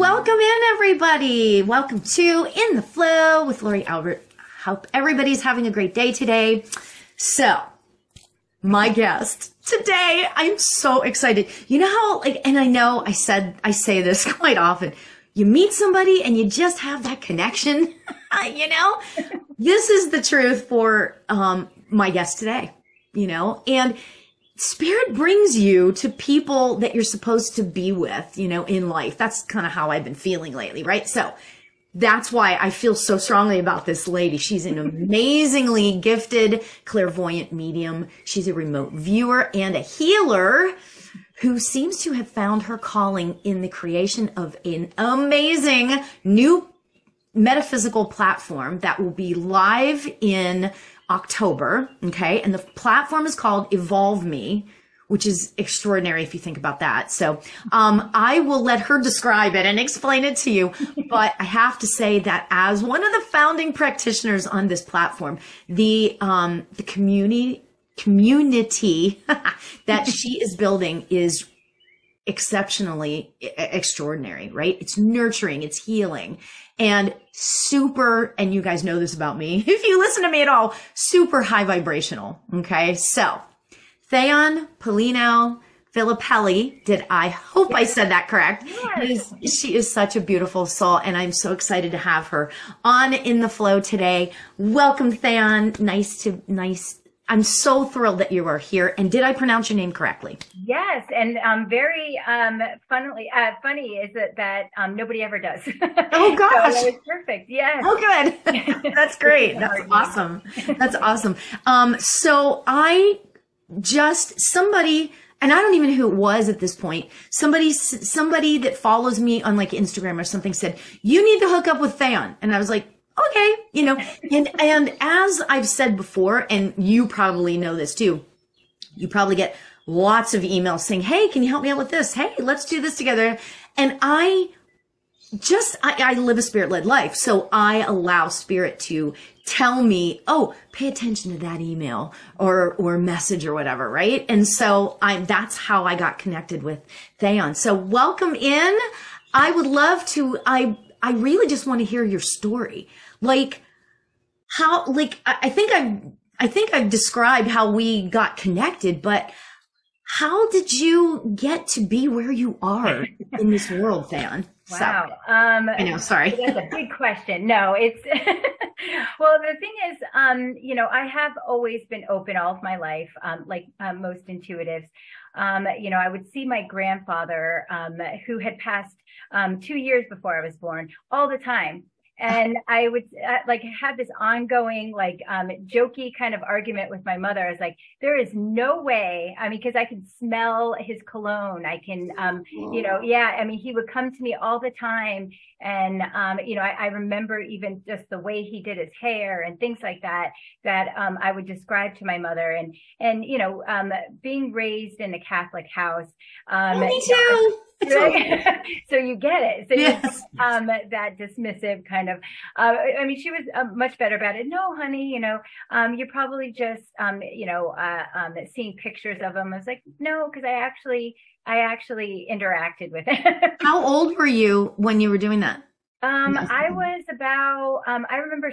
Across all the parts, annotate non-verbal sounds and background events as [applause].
welcome in everybody. Welcome to In the Flow with Lori Albert. Hope everybody's having a great day today. So, my guest today, I'm so excited. You know how like and I know I said I say this [laughs] quite often. You meet somebody and you just have that connection, [laughs] you know? this is the truth for um my guest today, you know? And spirit brings you to people that you're supposed to be with, you know, in life. That's kind of how I've been feeling lately, right? So that's why I feel so strongly about this lady. She's an amazingly gifted clairvoyant medium. She's a remote viewer and a healer who seems to have found her calling in the creation of an amazing new metaphysical platform that will be live in October. Okay. And the platform is called Evolve Me, which is extraordinary if you think about that. So, um, I will let her describe it and explain it to you. [laughs] But I have to say that as one of the founding practitioners on this platform, the, um, the community, community [laughs] that she is building is exceptionally extraordinary, right? It's nurturing, it's healing and super, and you guys know this about me, [laughs] if you listen to me at all, super high vibrational. Okay. So Theon Polino Filippelli, did I hope I said that correct? Yes. She is such a beautiful soul and I'm so excited to have her on in the flow today. Welcome Theon. Nice to, nice I'm so thrilled that you are here. And did I pronounce your name correctly? Yes, and um, very um, funnily uh, funny is that that um, nobody ever does. [laughs] Oh gosh, so perfect. Yes. Oh, good. [laughs] That's [laughs] great. That's awesome. That's awesome. Um, so I just somebody. And I don't even know who it was at this point. Somebody, somebody that follows me on like Instagram or something said, you need to hook up with Theon. And I was like, okay, you know, and, and as I've said before, and you probably know this too, you probably get lots of emails saying, Hey, can you help me out with this? Hey, let's do this together. And I just, I, I live a spirit led life. So I allow spirit to tell me, Oh, pay attention to that email or, or message or whatever. Right. And so I, that's how I got connected with Theon. So welcome in. I would love to, I, I really just want to hear your story. Like how, like, I think I've, I think I've described how we got connected, but how did you get to be where you are in this world, Theon? Wow. So, um, I know. Sorry. [laughs] That's a big question. No, it's, [laughs] well, the thing is, um, you know, I have always been open all of my life, um, like um, most intuitives. Um, you know, I would see my grandfather, um, who had passed um, two years before I was born, all the time and I would uh, like have this ongoing like um jokey kind of argument with my mother. I was like, there is no way. I mean, because I can smell his cologne. I can, um, you know, yeah. I mean, he would come to me all the time, and um, you know, I, I remember even just the way he did his hair and things like that. That um, I would describe to my mother, and and you know, um, being raised in a Catholic house. Um, oh, me too. [laughs] so you get it. So yes. um, that dismissive kind of, uh, I mean, she was uh, much better about it. No, honey, you know, um, you're probably just, um, you know, uh, um, seeing pictures of him. I was like, no, because I actually, I actually interacted with it. [laughs] How old were you when you were doing that? Um, I was about, um, I remember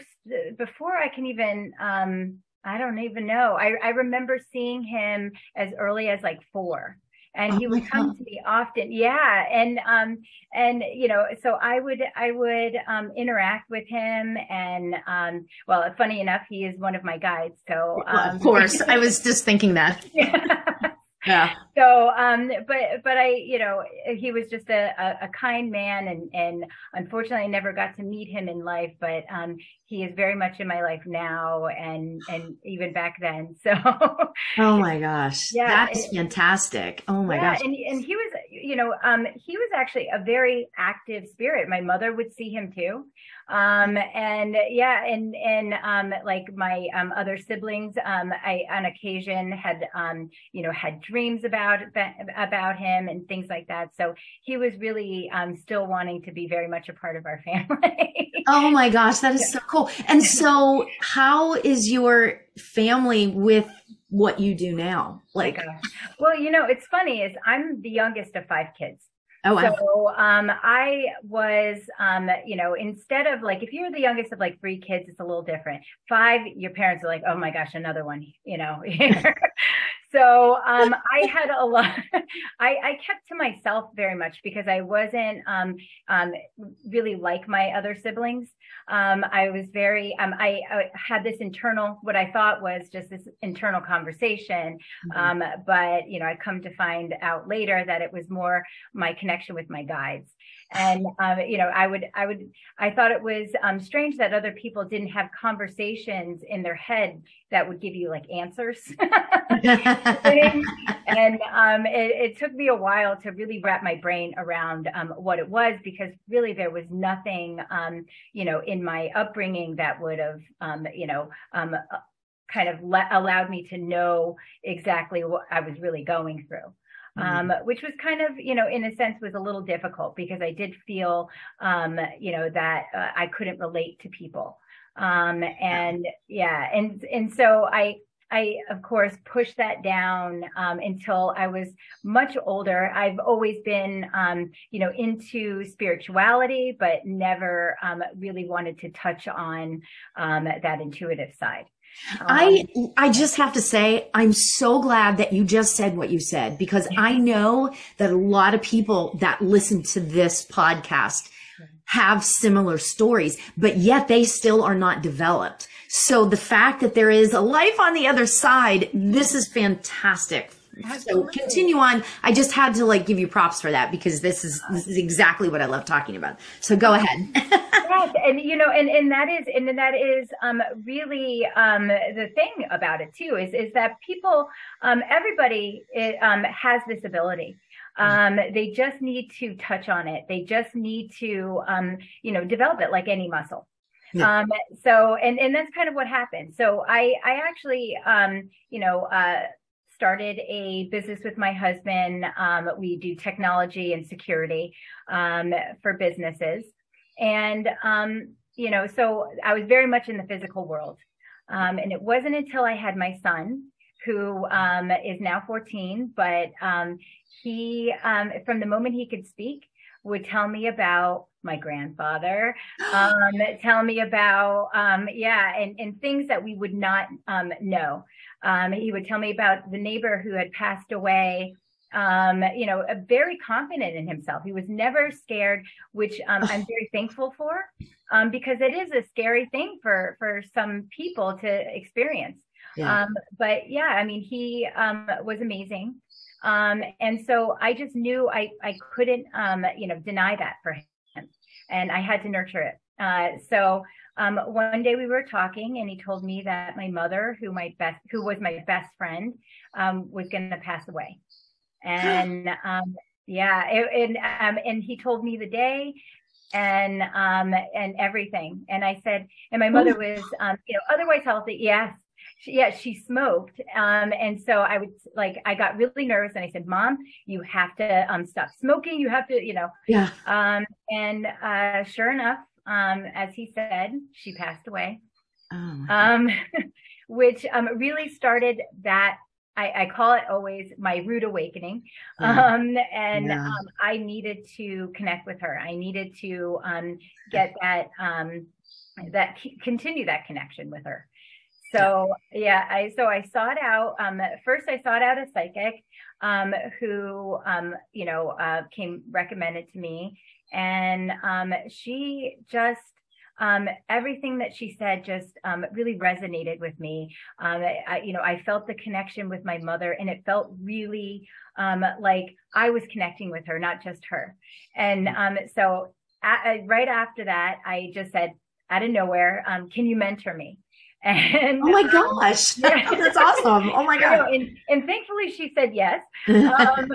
before I can even, um, I don't even know. I, I remember seeing him as early as like four and oh he would come God. to me often yeah and um and you know so i would i would um interact with him and um well funny enough he is one of my guides so um, well, of course i [laughs] was just thinking that yeah. [laughs] yeah. So um but but i you know he was just a, a, a, kind man and and unfortunately i never got to meet him in life but um he is very much in my life now and and even back then. [laughs] So oh [laughs] my gosh. Yeah that's fantastic. Oh my yeah, gosh. and, and he was you know um he was actually a very active spirit. My mother would see him too. Um and yeah and and um like my um other siblings um i on occasion had um you know had dreams about about him and things like that. So he was really um still wanting to be very much a part of our [laughs] family. Oh my gosh that is so cool cool. And so, how is your family with what you do now? Like, well, you know, it's funny is I'm the youngest of five kids. Oh, wow. So um, I was, um, you know, instead of like, if you're the youngest of like three kids, it's a little different. Five, your parents are like, oh my gosh, another one, you know. [laughs] so um, I had a lot. [laughs] I, I, kept to myself very much because I wasn't um, um, really like my other siblings. Um, I was very. Um, I, I, had this internal, what I thought was just this internal conversation, mm-hmm. Um, but you know, I come to find out later that it was more my connection with my guides and um, you know i would i would i thought it was um, strange that other people didn't have conversations in their head that would give you like answers [laughs] [laughs] and um, it, it, took me a while to really wrap my brain around um, what it was because really there was nothing um, you know in my upbringing that would have um, you know uh, kind of le- allowed me to know exactly what i was really going through. Um, which was kind of, you know, in a sense was a little difficult because I did feel, um, you know, that uh, I couldn't relate to people. Um, and yeah, and, and so I, I, of course, pushed that down um, until I was much older. I've always been, um, you know, into spirituality, but never um, really wanted to touch on um, that intuitive side. I um, I just have to say I'm so glad that you just said what you said because I know that a lot of people that listen to this podcast have similar stories, but yet they still are not developed. So the fact that there is a life on the other side, this is fantastic so continue on. I just had to like give you props for that because this is this is exactly what I love talking about. So go ahead. yes, and you know, and and that is and that is um really um the thing about it too is is that people um everybody it, um has this ability. Um, they just need to touch on it. They just need to, um, you know, develop it like any muscle. Yeah. Um, so, and, and that's kind of what happened. So I, I actually, um, you know, uh, started a business with my husband. Um, we do technology and security um, for businesses. And, um, you know, so I was very much in the physical world. Um, and it wasn't until I had my son, who um, is now 14, but um, he, from the moment he could speak, would tell me about my grandfather, [gasps] um, tell me about, um, yeah, and, and things that we would not um, know. Um, he would tell me about the neighbor who had passed away. Um, you know, very confident in himself. He was never scared, which um, I'm very thankful for, because it is a scary thing for for some people to experience. Yeah. but yeah, I mean, he was amazing. Um, and so I just knew I, I couldn't, um, you know, deny that for him and I had to nurture it. Uh, so um, one day we were talking, and he told me that my mother, who my best, who was my best friend, um, was going to pass away. [gasps] And um, yeah, it, and um, and he told me the day and um and everything. And I said, and my mother was um, you know otherwise healthy. Yes, she, yeah, she smoked. Um, and so I would like, I got really nervous and I said, mom, you have to, um, stop smoking. You have to, you know, yeah. Um, and, uh, sure enough, um, as he said, she passed away. Oh um, [laughs] which, um, really started that I, I, call it always my rude awakening. Mm. Um, and yeah. um, I needed to connect with her. I needed to um, get that um, that continue that connection with her. So yeah, I so I sought out um, first I sought out a psychic um, who um, you know uh, came recommended to me, and um, she just um, everything that she said just um, really resonated with me. Um, I, you know, I felt the connection with my mother, and it felt really um, like I was connecting with her, not just her. And um, so, at, right after that, I just said, out of nowhere, um, "Can you mentor me?" And oh my um, gosh, yeah. [laughs] that's awesome! Oh my [laughs] god! and, and thankfully she said yes. [laughs] Um,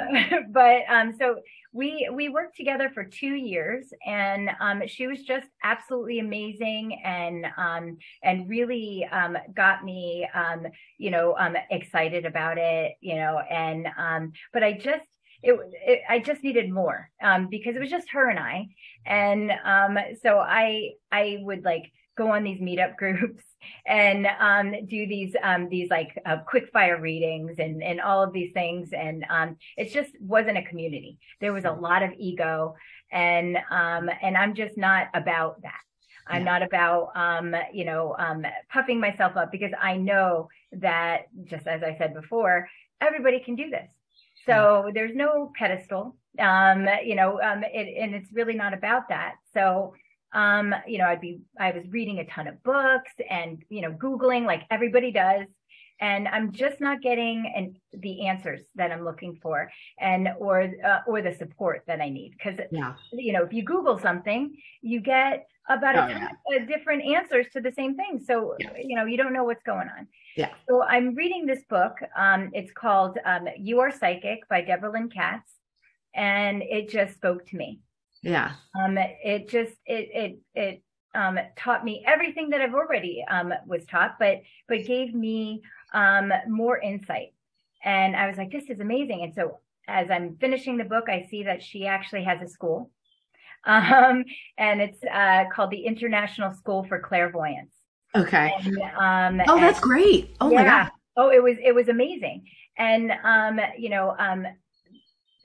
but um, so we we worked together for two years, and um, she was just absolutely amazing, and um, and really um, got me, um, you know, um, excited about it, you know, and um, but I just it, it, I just needed more um, because it was just her and I, and um, so I I would like go on these meetup [laughs] groups and um, do these um, these like uh, quick fire readings and and all of these things. And um, it just wasn't a community. There was a lot of ego and um, and i'm just not about that. I'm yeah. not about um, you know um, puffing myself up because i know that just as i said before everybody can do this. So yeah. there's no pedestal. Um, you know it, and it's really not about that. So um, you know, I'd be, I was reading a ton of books and, you know, Googling like everybody does. And I'm just not getting an, the answers that I'm looking for and, or, uh, or the support that I need. Cause, yeah. you know, if you Google something, you get about oh, a ton yeah. of different answers to the same thing. So, yeah. you know, you don't know what's going on. Yeah. So I'm reading this book. Um, it's called, um, You Are Psychic by Debra Lynn Katz. And it just spoke to me. Yeah. Um, it just it it it um taught me everything that I've already um was taught, but but gave me um more insight. And I was like, this is amazing. And so as I'm finishing the book, I see that she actually has a school. Um, and it's uh, called the International School for Clairvoyance. Okay. And, um, oh, that's and, great. Oh yeah. my God. Oh, it was, it was amazing. And, um, you know, um,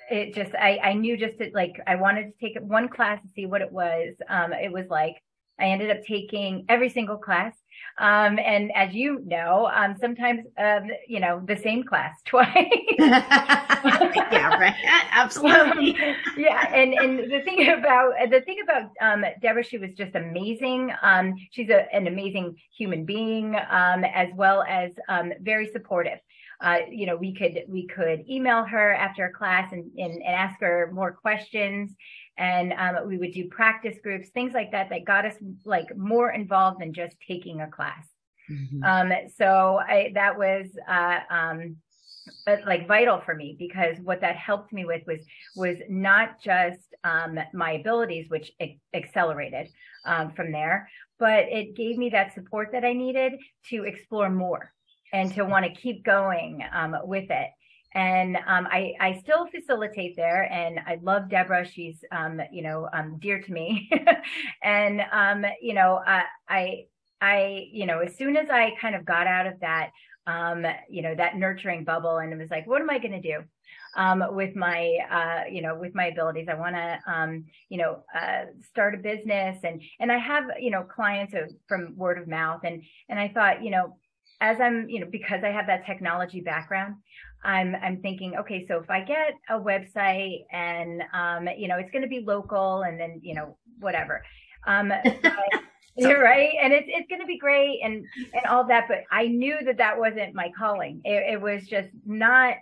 it just I, I knew just to, like I wanted to take one class to see what it was. Um, it was like I ended up taking every single class. Um, and as you know, um, sometimes, um, you know, the same class [laughs] twice. [laughs] yeah, right. [laughs] Absolutely. Um, yeah. And, and the thing about, the thing about, um, Debra, she was just amazing. Um, she's a, an amazing human being, um, as well as, um, very supportive uh, you know, we could we could email her after a class and, and, and ask her more questions. And um, we would do practice groups, things like that, that got us like more involved than just taking a class. Mm-hmm. Um, so I, that was, uh, um, like vital for me because what that helped me with was was not just um, my abilities which accelerated um, from there but it gave me that support that i needed to explore more and to want to keep going um, with it. And um, I, I still facilitate there, and I love Debra. She's, um, you know, um, dear to me. [laughs] and um, you know, uh, I, I, you know, as soon as I kind of got out of that, um, you know, that nurturing bubble, and it was like, what am I going to do? Um, with my, uh, you know, with my abilities. I want to, um, you know, uh, start a business and, and I have, you know, clients from word of mouth. And, and I thought, you know, as I'm, you know, because I have that technology background, I'm I'm thinking, okay, so if I get a website and um, you know, it's going to be local and then you know whatever, um, [laughs] you're right, and it's it's going to be great and and all that, but I knew that that wasn't my calling. It, it was just not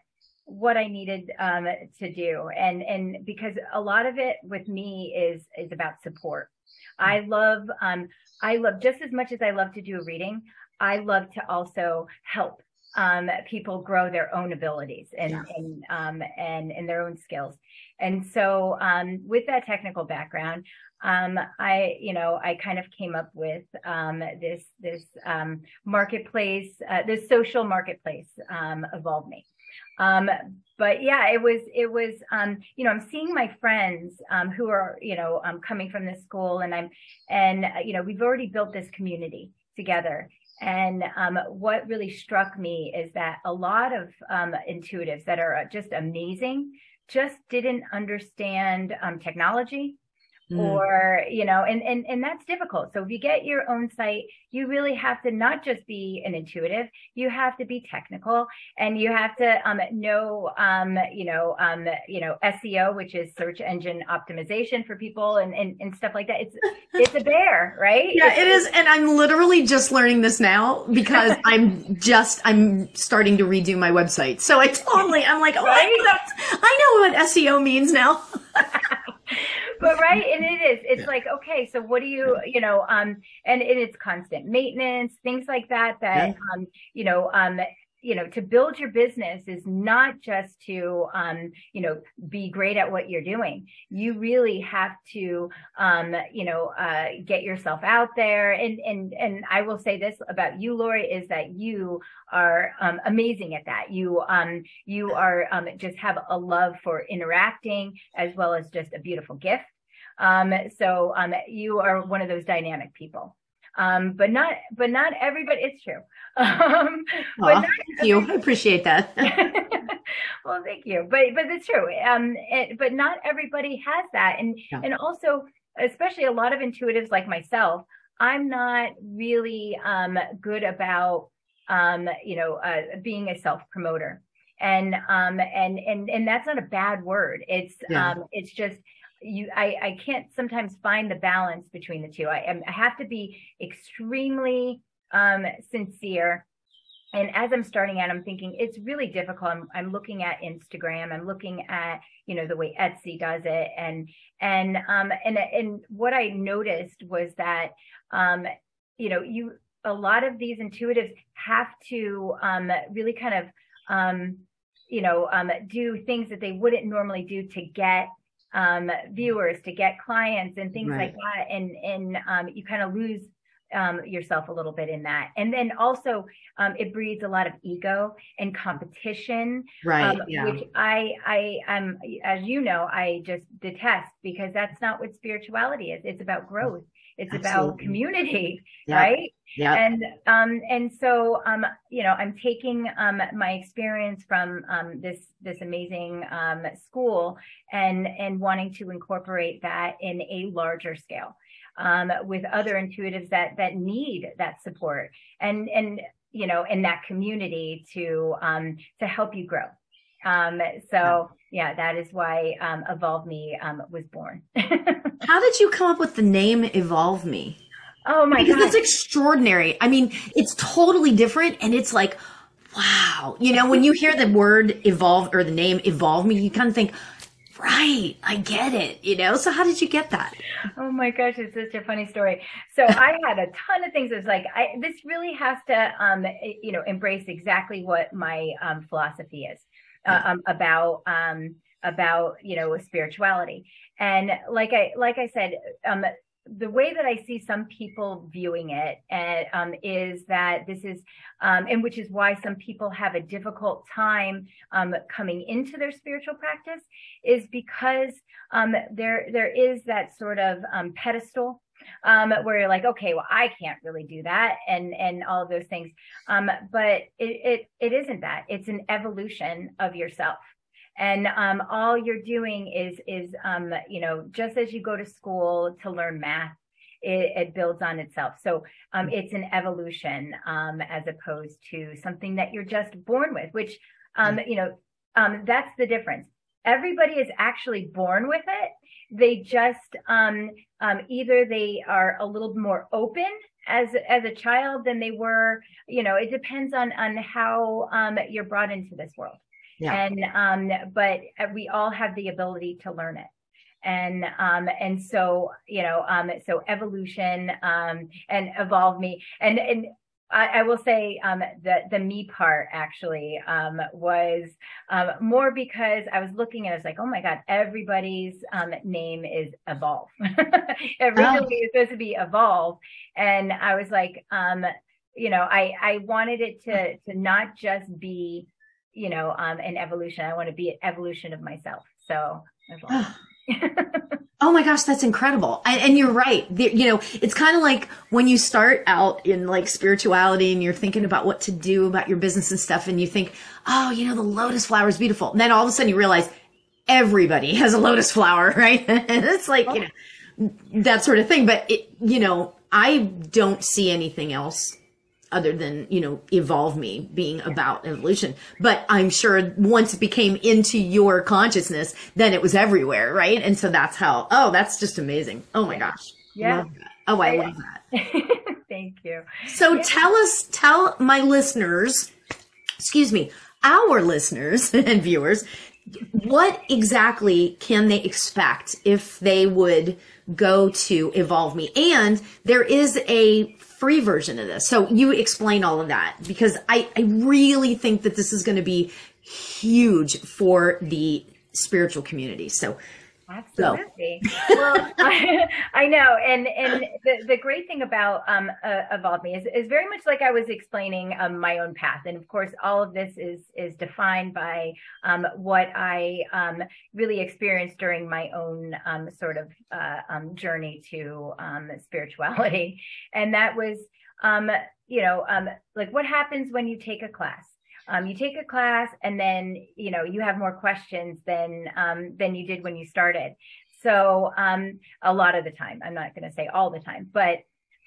what I needed um, to do, and and because a lot of it with me is is about support. I love um, I love just as much as I love to do a reading. I love to also help um, people grow their own abilities and yeah. and um, and and their own skills. And so, um, with that technical background, um, I you know I kind of came up with um, this this um, marketplace, uh, this social marketplace, Evolve Me. but yeah, it was it was you know I'm seeing my friends who are you know coming from this school, and I'm and you know we've already built this community together and um, what really struck me is that a lot of um, intuitives that are just amazing just didn't understand um, technology mm. or you know and, and and that's difficult. So if you get your own site you really have to not just be an intuitive you have to be technical and you have to um, know um, you know um, you know seo which is search engine optimization for people and, and, and stuff like that. It's it's a bear right? Yeah it's, it is. And i'm literally just learning this now because [laughs] i'm just i'm starting to redo my website. So i totally i'm like oh right? I, I know what seo means now [laughs] but [laughs] right and it is it's like okay so what do you you know um and it, it's constant maintenance things like that that yeah. um you know um you know to build your business is not just to um, you know be great at what you're doing. You really have to um, you know uh, get yourself out there. And and and i will say this about you lori is that you are um, amazing at that. You um you are um, just have a love for interacting as well as just a beautiful gift. Um, so um, you are one of those dynamic people Um, but not, but not everybody, it's true. [laughs] Um, but not, thank you. I appreciate that. [laughs] [laughs] well, thank you. But, but it's true. Um, it, but not everybody has that. And, yeah. and also, especially a lot of intuitives like myself, I'm not really, um, good about, um, you know, uh, being a self promoter. And, um, and, and, and that's not a bad word. It's, yeah. um, it's just, you I, I can't sometimes find the balance between the two. I, am I have to be extremely um, sincere. And as I'm starting out, I'm thinking it's really difficult. I'm, I'm looking at Instagram. I'm looking at, you know, the way Etsy does it. And, and, um, and, and what I noticed was that, um, you know, you, a lot of these intuitives have to, um, really kind of, um, you know, um, do things that they wouldn't normally do to get um, viewers, to get clients and things right. like that. And, and um, you kind of lose um, yourself a little bit in that. And then also um, it breeds a lot of ego and competition, right? Um, yeah. Which I, I, am, as you know, I just detest because that's not what spirituality is. It's about growth. It's Absolutely. about community, yep. right? Yeah. And um and so um you know I'm taking um my experience from um this this amazing um school and and wanting to incorporate that in a larger scale um with other intuitives that that need that support and and you know in that community to um to help you grow. Um so yeah, that is why um Evolve Me um was born. [laughs] How did you come up with the name Evolve Me? Oh my because God. it's extraordinary. I mean, it's totally different and it's like, wow. You know, when you hear the word evolve or the name evolve me, you kind of think, right, I get it, you know? So how did you get that? Oh my gosh, it's such a funny story. So [laughs] I had a ton of things. It was like, I, this really has to, um, you know, embrace exactly what my, um, philosophy is, um, about, um, about, you know, spirituality. And like I, like I said, um, the way that I see some people viewing it and, um, is that this is, um, and which is why some people have a difficult time um, coming into their spiritual practice, is because um, there there is that sort of um, pedestal um, where you're like, okay, well, I can't really do that, and and all of those things. Um, but it, it it isn't that. It's an evolution of yourself and um, all you're doing is is um, you know just as you go to school to learn math it, it builds on itself so um, it's an evolution um, as opposed to something that you're just born with which um, you know um, that's the difference everybody is actually born with it they just either they are a little more open as as a child than they were you know it depends on on how you're brought into this world yeah. And um, but we all have the ability to learn it. And um, and so you know um, so evolution um, and evolve me and and I, I will say um, the the me part actually um, was um, more because I was looking and I was like, oh my god, everybody's um, name is Evolve. [laughs] Originally, oh. it's supposed to be Evolve, and I was like, um, you know, I I wanted it to to not just be you know, um, an evolution. I want to be an evolution of myself. So [sighs] [laughs] oh my gosh, that's incredible. And, and you're right. The, you know, it's kind of like when you start out in like spirituality and you're thinking about what to do about your business and stuff and you think, oh, you know, the lotus flower is beautiful. And then all of a sudden you realize everybody has a lotus flower, [laughs] right? and it's like, oh. you know, that sort of thing. But it, you know, I don't see anything else other than, you know, evolve me being about evolution. But I'm sure once it became into your consciousness, then it was everywhere, right? And so that's how, oh, that's just amazing. Oh my gosh. Yeah. Oh, I love that. [laughs] Thank you. So yeah. tell us, tell my listeners, excuse me, our listeners [laughs] and viewers, what exactly can they expect if they would go to Evolve Me? And there is a free version of this. So you explain all of that because I, I really think that this is going to be huge for the spiritual community. So Absolutely. well, I, [laughs] I, know, and and the, the great thing about um, uh, Evolve Me is, is very much like I was explaining um, my own path, and of course, all of this is is defined by um, what I um, really experienced during my own um, sort of uh, um, journey to spirituality, [laughs] and that was, um you know, um like what happens when you take a class um, you take a class and then you know you have more questions than um, than you did when you started. So um, a lot of the time i'm not going to say all the time but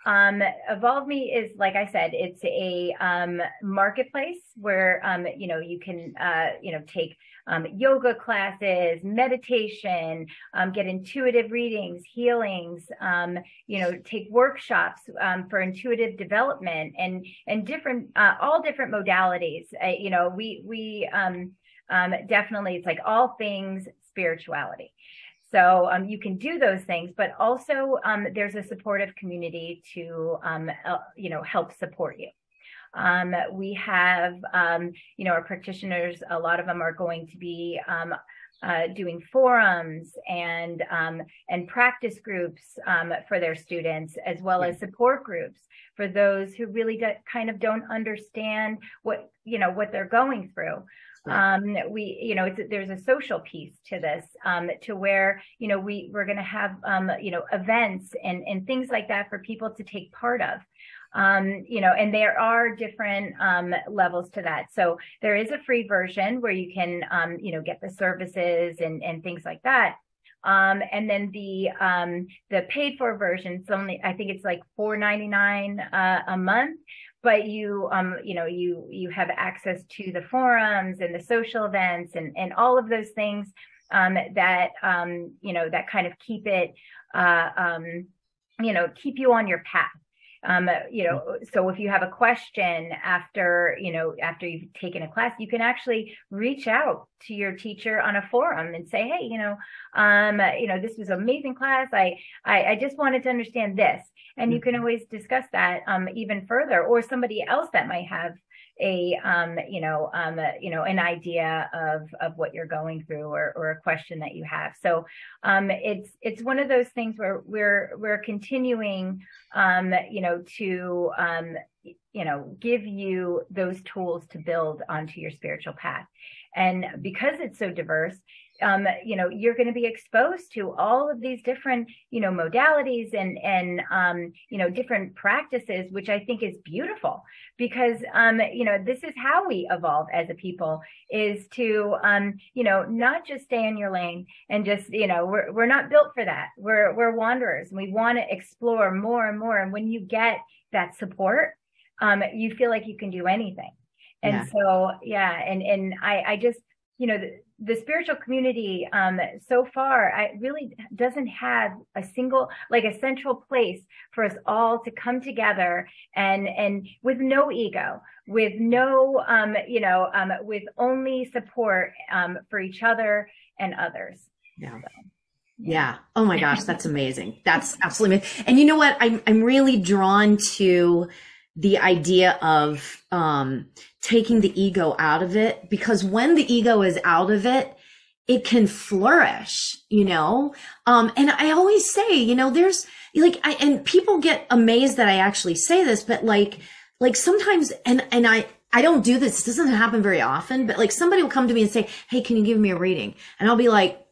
um, Evolve Me is, like I said, it's a um, marketplace where um, you know you can uh, you know take um, yoga classes, meditation, um, get intuitive readings, healings, um, you know, take workshops for intuitive development and and different uh, all different modalities. Uh, you know, we we definitely it's like all things spirituality. So um, you can do those things, but also um, there's a supportive community to um, uh, you know help support you. Um, we have um, you know our practitioners. A lot of them are going to be um, uh, doing forums and and practice groups for their students, as well as support groups for those who really do, kind of don't understand what you know what they're going through. Um, we, you know, it's, there's a social piece to this, um, to where, you know, we, we're going to have, um, you know, events and, and things like that for people to take part of. Um, you know, and there are different um, levels to that. So there is a free version where you can, um, you know, get the services and, and things like that. Um, and then the um, the paid for version, it's only I think it's like four ninety nine uh, a month, but you um you know you you have access to the forums and the social events and and all of those things um that um you know that kind of keep it uh um you know keep you on your path um, you know, so if you have a question after, you know, after you've taken a class, you can actually reach out to your teacher on a forum and say, Hey, you know, um, you know, this was an amazing class. I, I, I just wanted to understand this. And you can mm-hmm. always discuss that, um, even further or somebody else that might have a um, you know um, a, you know an idea of of what you're going through or, or a question that you have. So um, it's it's one of those things where we're we're continuing um, you know to um, you know give you those tools to build onto your spiritual path. And because it's so diverse um, you know, you're going to be exposed to all of these different, you know, modalities and and um, you know different practices, which I think is beautiful because um, you know this is how we evolve as a people is to um, you know not just stay in your lane and just you know we're we're not built for that. We're we're wanderers and we want to explore more and more. And when you get that support, um, you feel like you can do anything. And yeah. so yeah, and and I I just you know the, the spiritual community um, so far I really doesn't have a single like a central place for us all to come together and and with no ego with no um, you know um, with only support um, for each other and others yeah so, yeah. yeah. Oh my gosh, [laughs] that's amazing. That's absolutely amazing. And you know what? I'm I'm really drawn to the idea of um, taking the ego out of it because when the ego is out of it, it can flourish, you know? Um, and I always say, you know, there's like, I, and people get amazed that I actually say this, but like, like sometimes, and, and I, I don't do this. This doesn't happen very often, but like somebody will come to me and say, Hey, can you give me a reading? And I'll be like,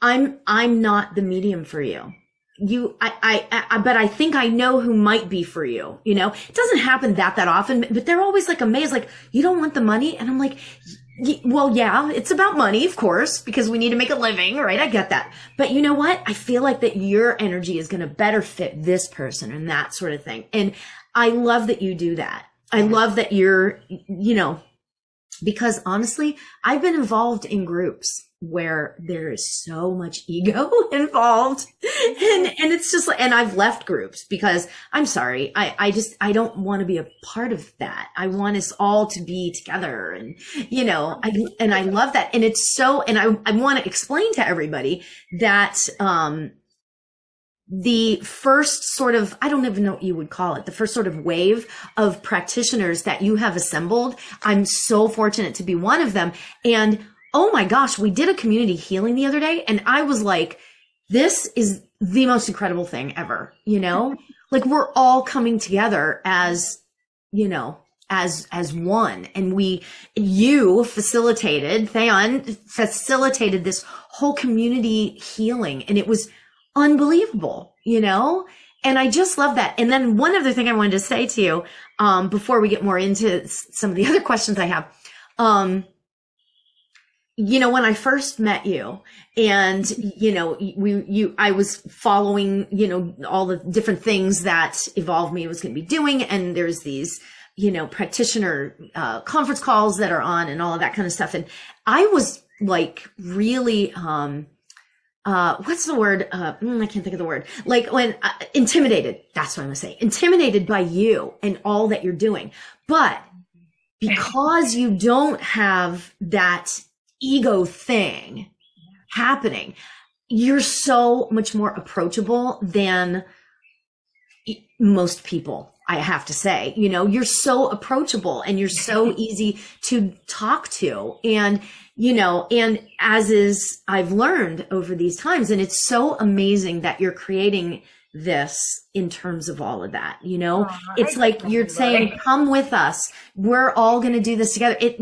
I'm, I'm not the medium for you you I, I i but i think i know who might be for you you know? It doesn't happen that that often but they're always like amazed like you don't want the money? And i'm like well yeah it's about money of course because we need to make a living right? I get that. But you know what? I feel like that your energy is going to better fit this person and that sort of thing. And i love that you do that. I love that you're you know because honestly i've been involved in groups where there is so much ego [laughs] involved. And and it's just and I've left groups because I'm sorry I I just I don't want to be a part of that. I want us all to be together and you know I and I love that. And it's so and I I want to explain to everybody that um the first sort of I don't even know what you would call it the first sort of wave of practitioners that you have assembled I'm so fortunate to be one of them. And oh my gosh, we did a community healing the other day and I was like, this is the most incredible thing ever, you know? [laughs] like we're all coming together as, you know, as as one and we you facilitated Theon facilitated this whole community healing and it was unbelievable you know and I just love that and then one other thing I wanted to say to you um before we get more into some of the [laughs] other questions I have um you know when I first met you and you know we you I was following you know all the different things that Evolve Me was going to be doing and there's these you know, practitioner uh, conference calls that are on and all of that kind of stuff. And I was like really, um, uh, what's the word? Uh, mm, I can't think of the word. Like when uh, intimidated. That's what I'm gonna say. Intimidated by you and all that you're doing. But [laughs] because you don't have that ego thing happening, you're so much more approachable than most people I have to say, you know, you're so approachable and you're so [laughs] easy to talk to. And, you know, and as is, I've learned over these times, and it's so amazing that you're creating this in terms of all of that, you know, it's I like you're saying, come with us. We're all going to do this together. It,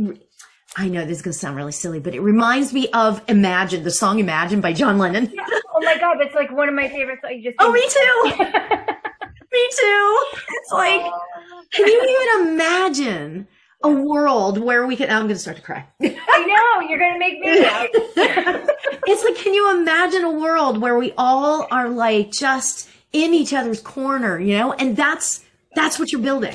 I know this is going to sound really silly, but it reminds me of Imagine, the song Imagine by John Lennon. Yeah. Oh my God, that's like one of my favorites. You just oh, me too. [laughs] Me too. It's like, can you even imagine a world where we can? I'm going to start to cry. I know you're going to make me. [laughs] it's like, can you imagine a world where we all are like just in each other's corner, you know? And that's that's what you're building.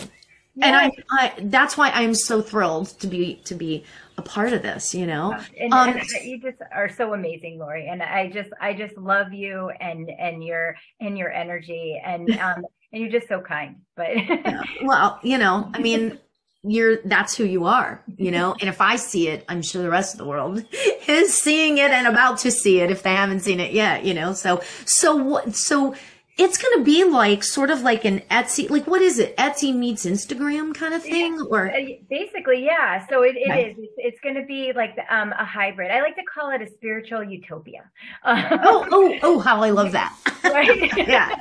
And I, I, that's why I'm so thrilled to be to be a part of this, you know. And, um, and, you just are so amazing, Lori. And I just I just love you and and your and your energy and [laughs] um and you're just so kind. But [laughs] well, you know, I mean, you're that's who you are, you know. And if I see it, I'm sure the rest of the world [laughs] is seeing it and about to see it if they haven't seen it yet, you know. So so what so it's going to be like sort of like an Etsy, like what is it? Etsy meets Instagram kind of thing, yeah, or uh, basically, yeah. So it, it okay. is. It's, it's, going to be like um, a hybrid. I like to call it a spiritual utopia. [laughs] oh, oh, oh! How I love that. [laughs] right. [laughs] yeah.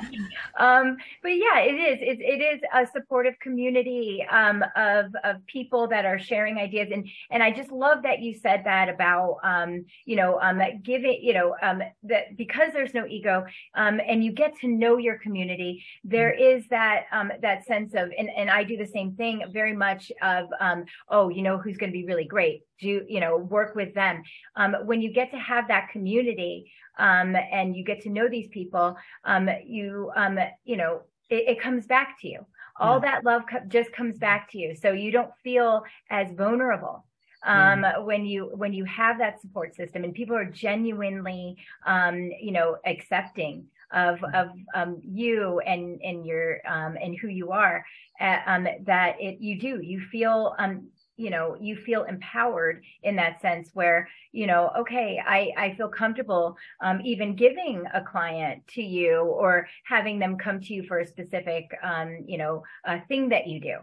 Um, but yeah, it is. It, it is a supportive community um, of of people that are sharing ideas, and and I just love that you said that about um, you know um, giving you know um, that because there's no ego, um, and you get to know know your community, there mm-hmm. is that um, that sense of, and, and I do the same thing very much of, um, oh, you know, who's going to be really great? Do you know work with them? Um, when you get to have that community um, and you get to know these people, um, you um, you know, it, it comes back to you all yeah. that love co- just comes back to you so you don't feel as vulnerable um, mm. when you when you have that support system and people are genuinely um, you know accepting of of um, you and and your um, and who you are uh, um, that it you do. You feel um you know you feel empowered in that sense where you know okay i i feel comfortable um, even giving a client to you or having them come to you for a specific um, you know uh, thing that you do.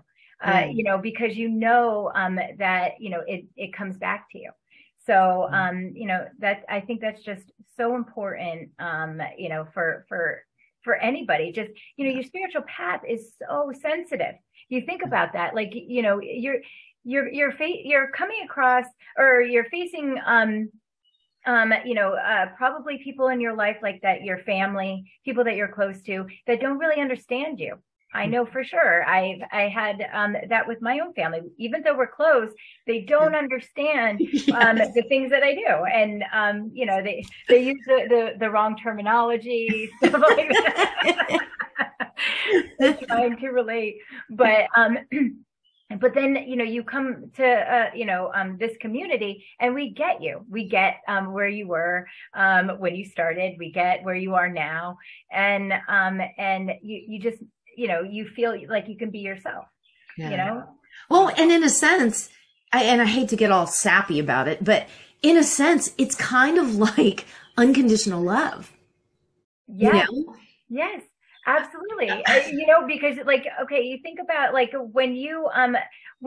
Uh, mm. you know because you know um, that you know it it comes back to you so, mm-hmm. um, you know, that I think that's just so important, um, you know, for, for, for anybody. Just, you know, your spiritual path is so sensitive. You think mm-hmm. about that, like, you know, you're, you're, you're, fa- you're coming across or you're facing, um, um, you know, uh, probably people in your life like that, your family, people that you're close to that don't really understand you. I know for sure. I've I had um, that with my own family. Even though we're close, they don't understand [laughs] um, the things that I do, and um, you know they they use the the, the wrong terminology, [laughs] stuff like that. [laughs] trying to relate, but um, [clears throat] but then you know you come to uh, you know um, this community and we get you. We get um, where you were um, when you started. We get where you are now. And um, and you, you just you know, you feel like you can be yourself, yeah. you know? Well, and in a sense, I, and I hate to get all sappy about it, but in a sense, it's kind of [laughs] like unconditional love. Yes. You know? Yes. Absolutely. you know, because like, okay, you think about like when you, um,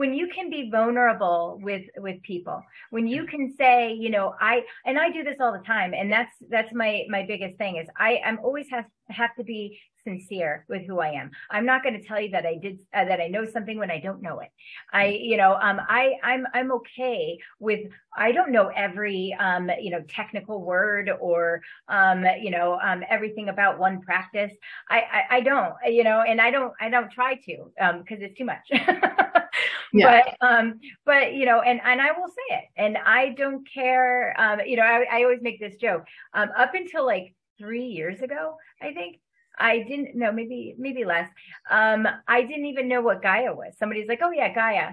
when you can be vulnerable with with people when you can say you know i and i do this all the time and that's that's my my biggest thing is i i'm always have have to be sincere with who I am. I'm not going to tell you that I did uh, that I know something when I don't know it. I you know um I I'm I'm okay with I don't know every um you know technical word or um you know um everything about one practice. I I, I don't you know and I don't I don't try to um because it's too much. [laughs] yeah. But um but you know and and I will say it and I don't care um you know I I always make this joke um up until like 3 years ago I think I didn't know, maybe maybe less. Um, I didn't even know what Gaia was. Somebody's like, "Oh yeah, Gaia."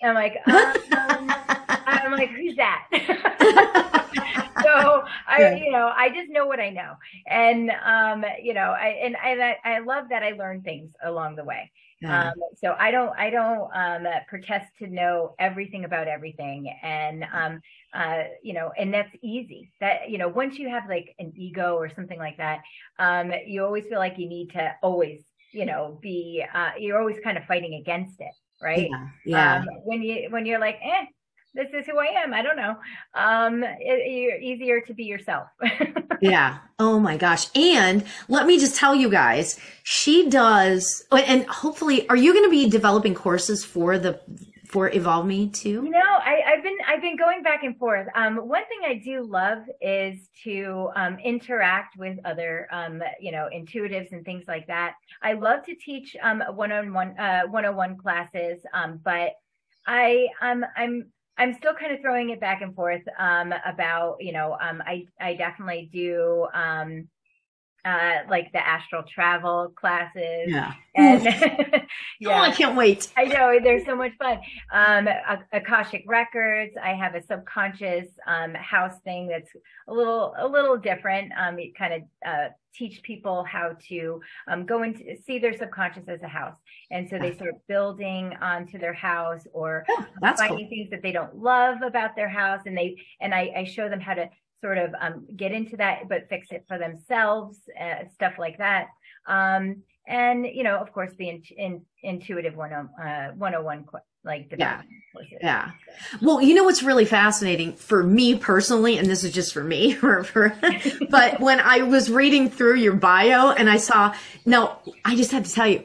And I'm like, [laughs] um, I'm like, who's that? [laughs] so I, you know, I just know what I know, and um, you know, I and I I love that I learn things along the way. Yeah. Um, so I don't, I don't um, protest to know everything about everything, and um, uh, you know, and that's easy. That you know, once you have like an ego or something like that, um, you always feel like you need to always, you know, be. Uh, you're always kind of fighting against it, right? Yeah. yeah. Um, when you when you're like, eh, this is who I am. I don't know. Um, it, you're easier to be yourself. [laughs] yeah. Oh my gosh. And let me just tell you guys, she does, and hopefully, are you going to be developing courses for the for Evolve Me too? You know, I, have been I've been going back and forth. Um, one thing I do love is to um, interact with other um, you know intuitives and things like that. I love to teach um, one-on-one uh, one-on-one classes, um, but I um, I'm I'm still kind of throwing it back and forth um, about, you know, um, I, I definitely do um, uh, like the astral travel classes. Yeah. And yeah. [laughs] [laughs] Oh, I can't wait. I know they're so much fun. Um, Akashic records. I have a subconscious um, house thing that's a little a little different. Um, it kind of uh, teach people how to um, go into see their subconscious as a house, and so they start building onto their house or oh, finding cool. things that they don't love about their house, and they and I, I show them how to sort of um, get into that, but fix it for themselves, uh, stuff like that. Um, and you know, of course, the in, in, intuitive one, uh, 101 like yeah. Yeah. Well, you know what's really fascinating for me personally, and this is just for me, [laughs] but [laughs] when I was reading through your bio and I saw, now I just have to tell you,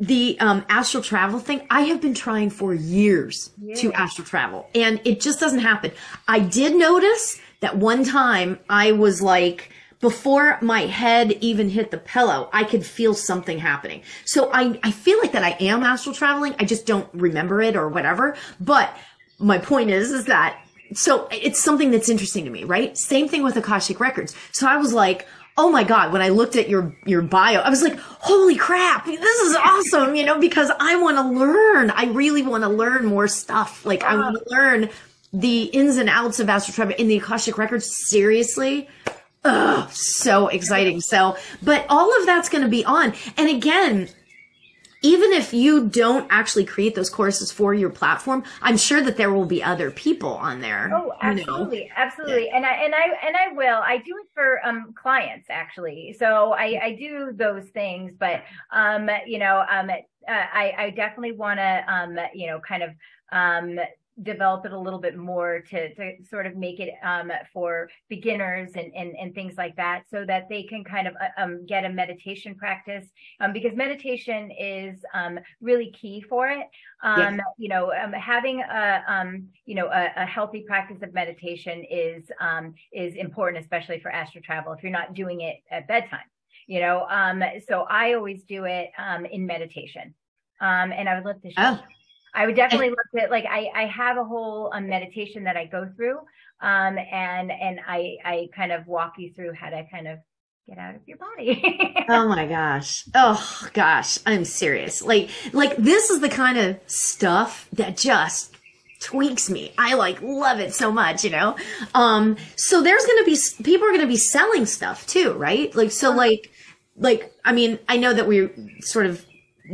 the um, astral travel thing, I have been trying for years yeah. to astral travel, and it just doesn't happen. I did notice that one time I was like, before my head even hit the pillow, I could feel something happening. So I, I feel like that I am astral traveling. I just don't remember it or whatever. But my point is, is that so it's something that's interesting to me, right? Same thing with Akashic Records. So I was like, oh my god when i looked at your your bio i was like holy crap this is awesome you know because i want to learn i really want to learn more stuff like i want to ah. learn the ins and outs of astral travel in the akashic records seriously Ugh, so exciting. So, but all of that's going to be on. And again, even if you don't actually create those courses for your platform, I'm sure that there will be other people on there. Oh, absolutely, you know? absolutely. Yeah. And I and I and I will. I do it for um clients actually. So I I do those things, but um you know um uh, I I definitely want to um you know kind of um develop it a little bit more to, to sort of make it um, for beginners and, and, and things like that so that they can kind of uh, um, get a meditation practice um, because meditation is um, really key for it. Um, yes. You know, um, having a, you know, a, a, healthy practice of meditation is, is important, especially for astral travel if you're not doing it at bedtime, you know. so I always do it in meditation. and I would love to share. oh. I would definitely look at like I, I have a whole um, meditation that I go through, um, and and I I kind of walk you through how to kind of get out of your body. [laughs] oh my gosh. Oh gosh, I'm serious. Like like this is the kind of stuff that just tweaks me. I like love it so much, you know. Um so there's going to be people are going to be selling stuff too, right? Like so like like I mean, I know that we sort of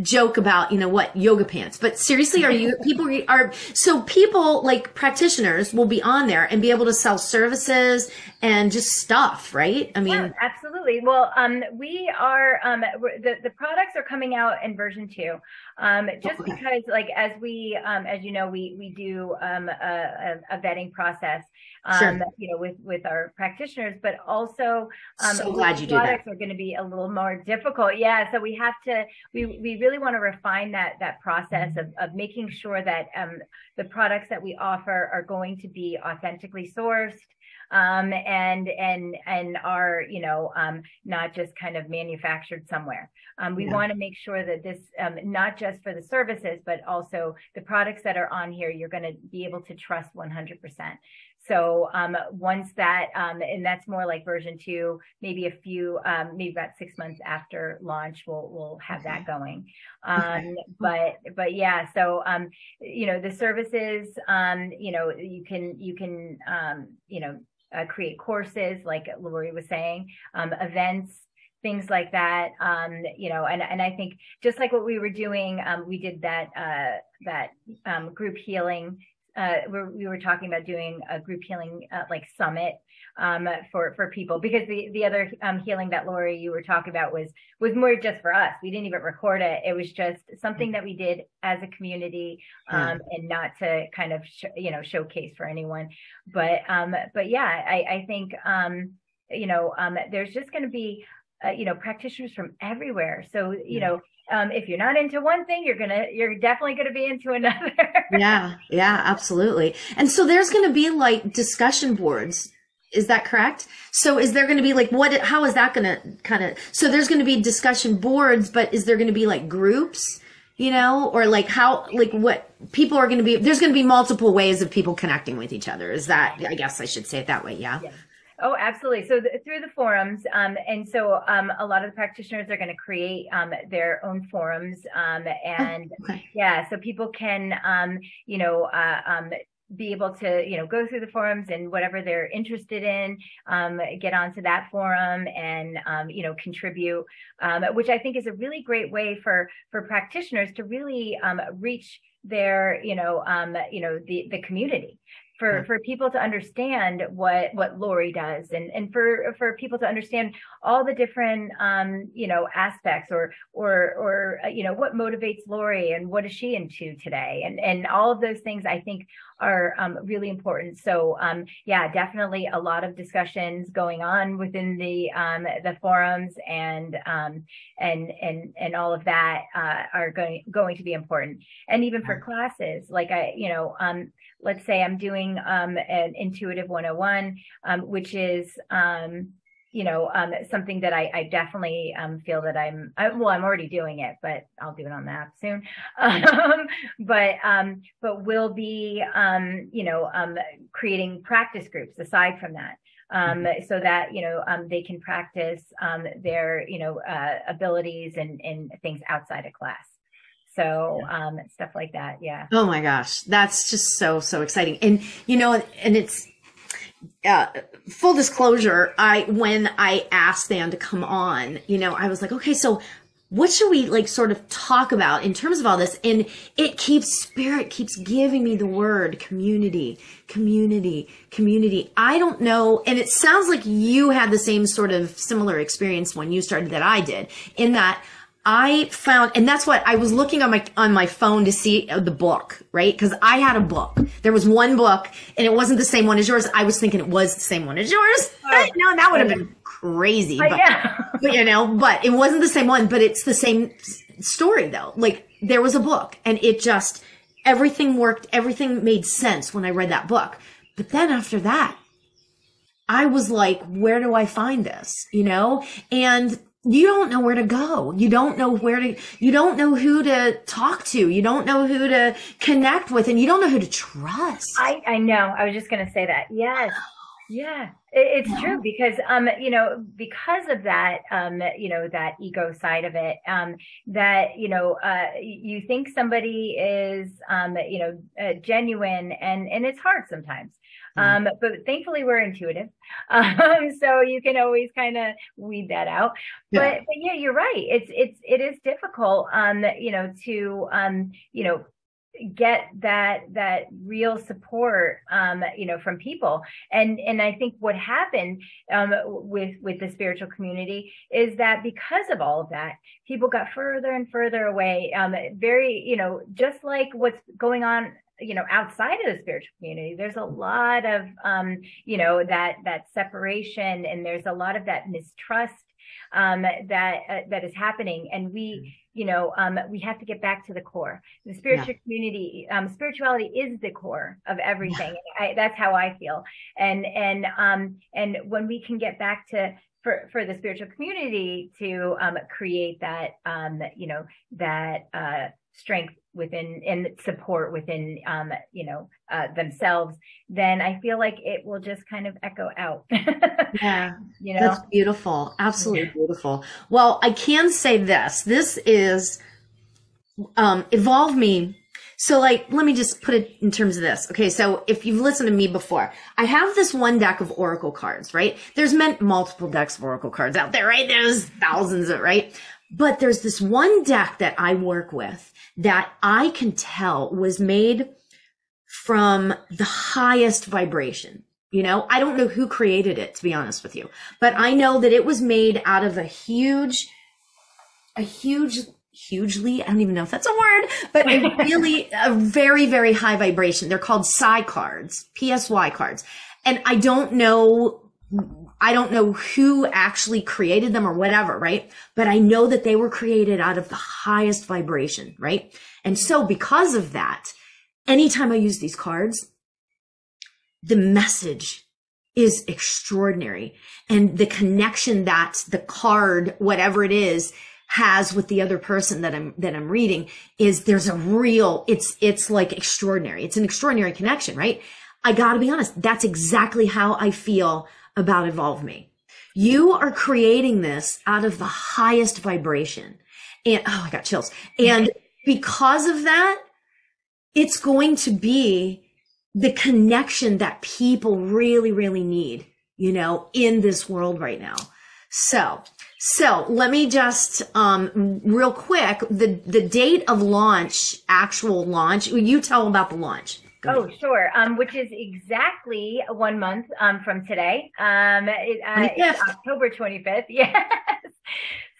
joke about, you know, what yoga pants, but seriously, are you people are so people like practitioners will be on there and be able to sell services and just stuff, right? I mean, yeah, absolutely. Well, um, we are um, the the products are coming out in version two, um, just okay. because, like, as we um, as you know, we we do um, a, a, vetting process, um, sure. you know, with with our practitioners, but also um, so glad you products do that. are going to be a little more difficult. Yeah, so we have to we we really want to refine that that process of of making sure that um, the products that we offer are going to be authentically sourced um, and and and are you know um, not just kind of manufactured somewhere. Um, we yeah. want to make sure that this um, not just for the services, but also the products that are on here, you're going to be able to trust 100%. So um, once that, um, and that's more like version two, maybe a few, um, maybe about six months after launch, we'll we'll have that going. Um, but but yeah, so um, you know the services, um, you know you can you can you know uh, create courses like Lori was saying, events things like that um, you know and and i think just like what we were doing um, we did that uh, that um, group healing uh, we were talking about doing a group healing uh, like summit um, for for people because the the other um, healing that Lori you were talking about was was more just for us. We didn't even record it. It was just something that we did as a community um, and not to kind of sh- you know showcase for anyone. But um, but yeah, I, I think um, you know um, there's just going to be uh, you know practitioners from everywhere. So you know um, if you're not into one thing, you're gonna, you're definitely gonna be into [laughs] another. yeah, yeah, absolutely. And so there's gonna be like discussion boards. Is that correct? So is there going to be like what? How is that going to kind of? So there's going to be discussion boards, but is there going to be like groups? You know, or like how, like what people are going to be? There's going to be multiple ways of people connecting with each other. Is that? I guess I should say it that way. Yeah. yeah. Oh, absolutely. So the, through the forums, um, and so um, a lot of the practitioners are going to create um, their own forums, um, and oh, okay. yeah, so people can, um, you know, uh, um, be able to, you know, go through the forums and whatever they're interested in, get onto that forum and, you know, contribute, which I think is a really great way for for practitioners to really reach their, you know, you know, the the community for for people to understand what what Lori does and and for for people to understand all the different um you know aspects or or or uh, you know what motivates Lori and what is she into today and and all of those things I think are um, really important. So um, yeah, definitely a lot of discussions going on within the um, the forums and um, and and and all of that uh, are going going to be important. And even for classes, like I you know um, let's say I'm doing um, an intuitive 101, um, which is, um, you know, um, something that I, I definitely um, feel that I'm, I, well, I'm already doing it, but I'll do it on the app soon. [laughs] Um, but, but we'll be, you know, creating practice groups aside from that. Um, mm-hmm. so that you know um, they can practice um, their you know uh, abilities and, and things outside of class. So um, stuff like that. Yeah. Oh my gosh, that's just so so exciting. And you know, and it's uh, full disclosure. I when I asked Dan to come on, you know, I was like, okay, so what should we like sort of talk about in terms of all this and it keeps spirit keeps giving me the word community community community i don't know and it sounds like you had the same sort of similar experience when you started that i did in that I found, and that's what I was looking on my, on my phone to see the book, right? Cause I had a book. There was one book and it wasn't the same one as yours. I was thinking it was the same one as yours. [laughs] Oh, no, that would have been crazy. But, yeah. [laughs] but you know, but it wasn't the same one, but it's the same story though. Like there was a book and it just, everything worked. Everything made sense when I read that book. But then after that, I was like, where do I find this? You know? And you don't know where to go. You don't know where to, you don't know who to talk to. You don't know who to connect with and you don't know who to trust. I, I know. I was just going to say that. Yes. Yeah, it's yeah. true because, um, you know, because of that, um, you know, that ego side of it, um, that, you know, uh, you think somebody is, um, you know, uh, genuine and, and it's hard sometimes. Mm-hmm. Um, but thankfully we're intuitive. [laughs] Um, so you can always kind of weed that out. Yeah. But, but yeah, you're right. It's, it's, it is difficult, um, you know, to, um, you know, get that that real support um you know from people. And and i think what happened um with with the spiritual community is that because of all of that people got further and further away um very you know just like what's going on you know outside of the spiritual community there's a lot of um you know that that separation and there's a lot of that mistrust um, that uh, that is happening, and we, you know, um, we have to get back to the core. The spiritual yeah. community, um, spirituality is the core of everything. Yeah. I, that's how I feel, and and um, and when we can get back to for, for the spiritual community to um, create that um, you know that uh, strength within and support within um, you know uh, themselves then i feel like it will just kind of echo out. [laughs] Yeah. You know? That's beautiful. Absolutely yeah. beautiful. Well i can say this. This is um evolve me. So like let me just put it in terms of this. Okay so if you've listened to me before i have this one deck of oracle cards right? There's meant multiple decks of oracle cards out there right? There's thousands of right but there's this one deck that I work with that I can tell was made from the highest vibration. You know, I don't know who created it, to be honest with you, but I know that it was made out of a huge, a huge, hugely, I don't even know if that's a word, but a [laughs] really, a very, very high vibration. They're called Psy cards, PSY cards. And I don't know I don't know who actually created them or whatever, right? But I know that they were created out of the highest vibration, right? And so because of that, anytime I use these cards, the message is extraordinary. And the connection that the card, whatever it is, has with the other person that I'm, that I'm reading is there's a real, it's, it's like extraordinary. It's an extraordinary connection, right? I gotta be honest. That's exactly how I feel about Evolve Me. You are creating this out of the highest vibration. And oh, I got chills. And because of that, it's going to be the connection that people really, really need, you know, in this world right now. So, so let me just, um, real quick, the, the date of launch, actual launch, you tell about the launch. Oh, sure. Um, which is exactly one month um, from today. Um, it, uh, October 25th. [laughs] Yes.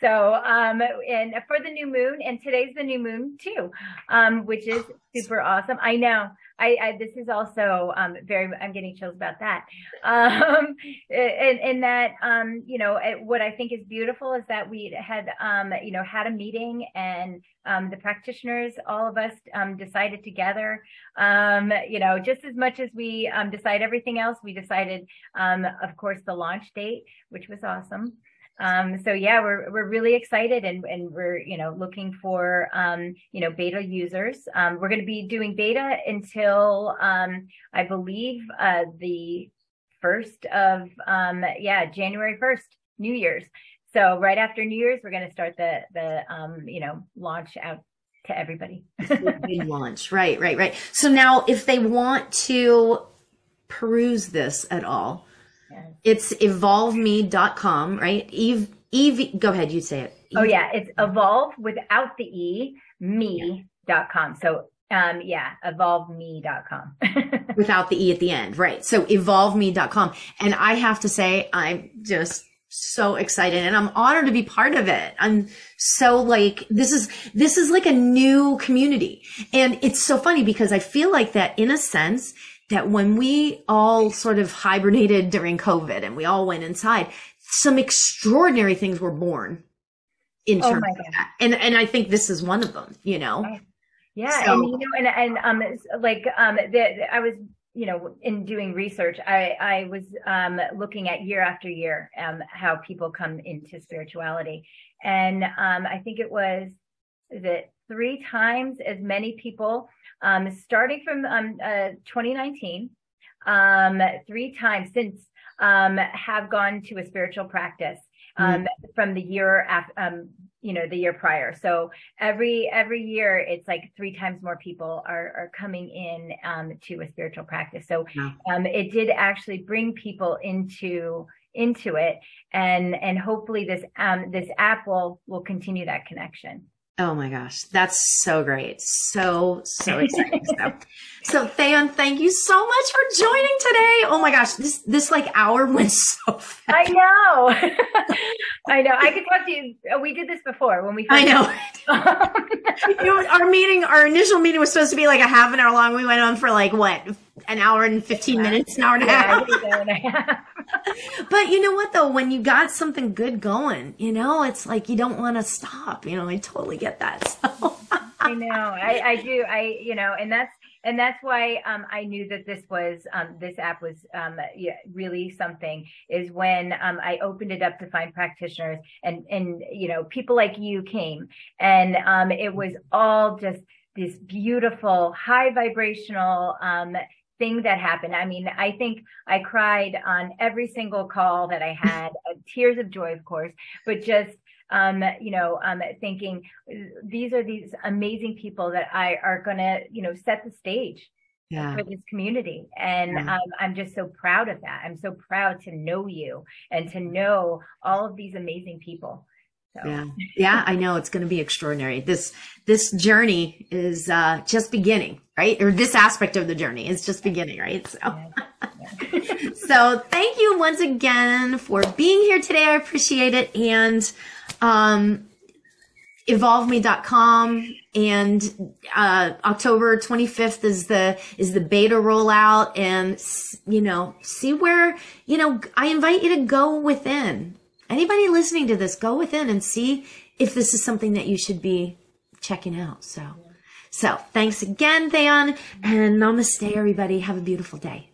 So, um, and for the new moon, and today's the new moon too, um, which is super awesome. I know. I, I this is also um, very. I'm getting chills about that. [laughs] Um, and, and that um, you know what I think is beautiful is that we had um, you know had a meeting and um, the practitioners, all of us, um, decided together. Um, you know, just as much as we um, decide everything else, we decided, um, of course, the launch date, which was awesome. Um, so yeah, we're we're really excited and and we're you know looking for um, you know beta users. Um, we're going to be doing beta until um, I believe uh, the first of um, yeah January first, New Year's. So right after New Year's, we're going to start the the um, you know launch out to everybody. [laughs] launch, right, right, right. So now, if they want to peruse this at all it's evolvme.com, right? Eve, Eve, go ahead, you say it. Oh, yeah. It's evolve without the E, me.com. So, um, yeah, evolvme.com. [laughs] without the E at the end, right? So evolvme.com. And I have to say, I'm just so excited and I'm honored to be part of it. I'm so like, this is, this is like a new community. And it's so funny because I feel like that in a sense, that when we all sort of hibernated during COVID and we all went inside, some extraordinary things were born in oh terms oh of that. And and I think this is one of them, you know. Yeah, so, and you know, and and um, like um, the, I was you know in doing research i i was um, looking at year after year um, how people come into spirituality and um, i think it was that three times as many people um, starting from um, uh, 2019, um, three times since um, have gone to a spiritual practice mm-hmm. from the year after, you know the year prior. So every every year it's like three times more people are are coming in um, to a spiritual practice. So um, it did actually bring people into into it and and hopefully this um this app will will continue that connection Oh my gosh, that's so great. So, so exciting. so, so Theon, thank you so much for joining today. Oh my gosh, this, this like hour [laughs] went so fast. I know. [laughs] I know. I could talk to you. Uh, we did this before when we. I know. you [laughs] know. Our meeting, our initial meeting was supposed to be like a half an hour long. We went on for like what, an hour and 15 minutes, an hour and a half. [laughs] but you know what though, when you got something good going, you know, it's like you don't want to stop. You know, I totally get that. So. I know. I, I do. I, you know, and that's, and that's why um, I knew that this was um, this app was um, yeah, really something. Is when um, I opened it up to find practitioners, and and you know people like you came, and um, it was all just this beautiful, high vibrational um, thing that happened. I mean, I think I cried on every single call that I [laughs] had, uh, tears of joy, of course, but just um, you know, um, thinking these are these amazing people that I are going to, you know, set the stage yeah. for this community. And yeah. um, I'm just so proud of that. I'm so proud to know you and to know all of these amazing people. So. Yeah. Yeah. I know it's going to be extraordinary. This, this journey is, uh, just beginning, right? Or this aspect of the journey is just beginning, right? So, yeah. [laughs] so thank you once again for being here today. I appreciate it. And, um, evolvme.com and uh, October 25th is the is the beta rollout and you know see where you know I invite you to go within anybody listening to this go within and see if this is something that you should be checking out so. So thanks again Theon and namaste everybody. Have a beautiful day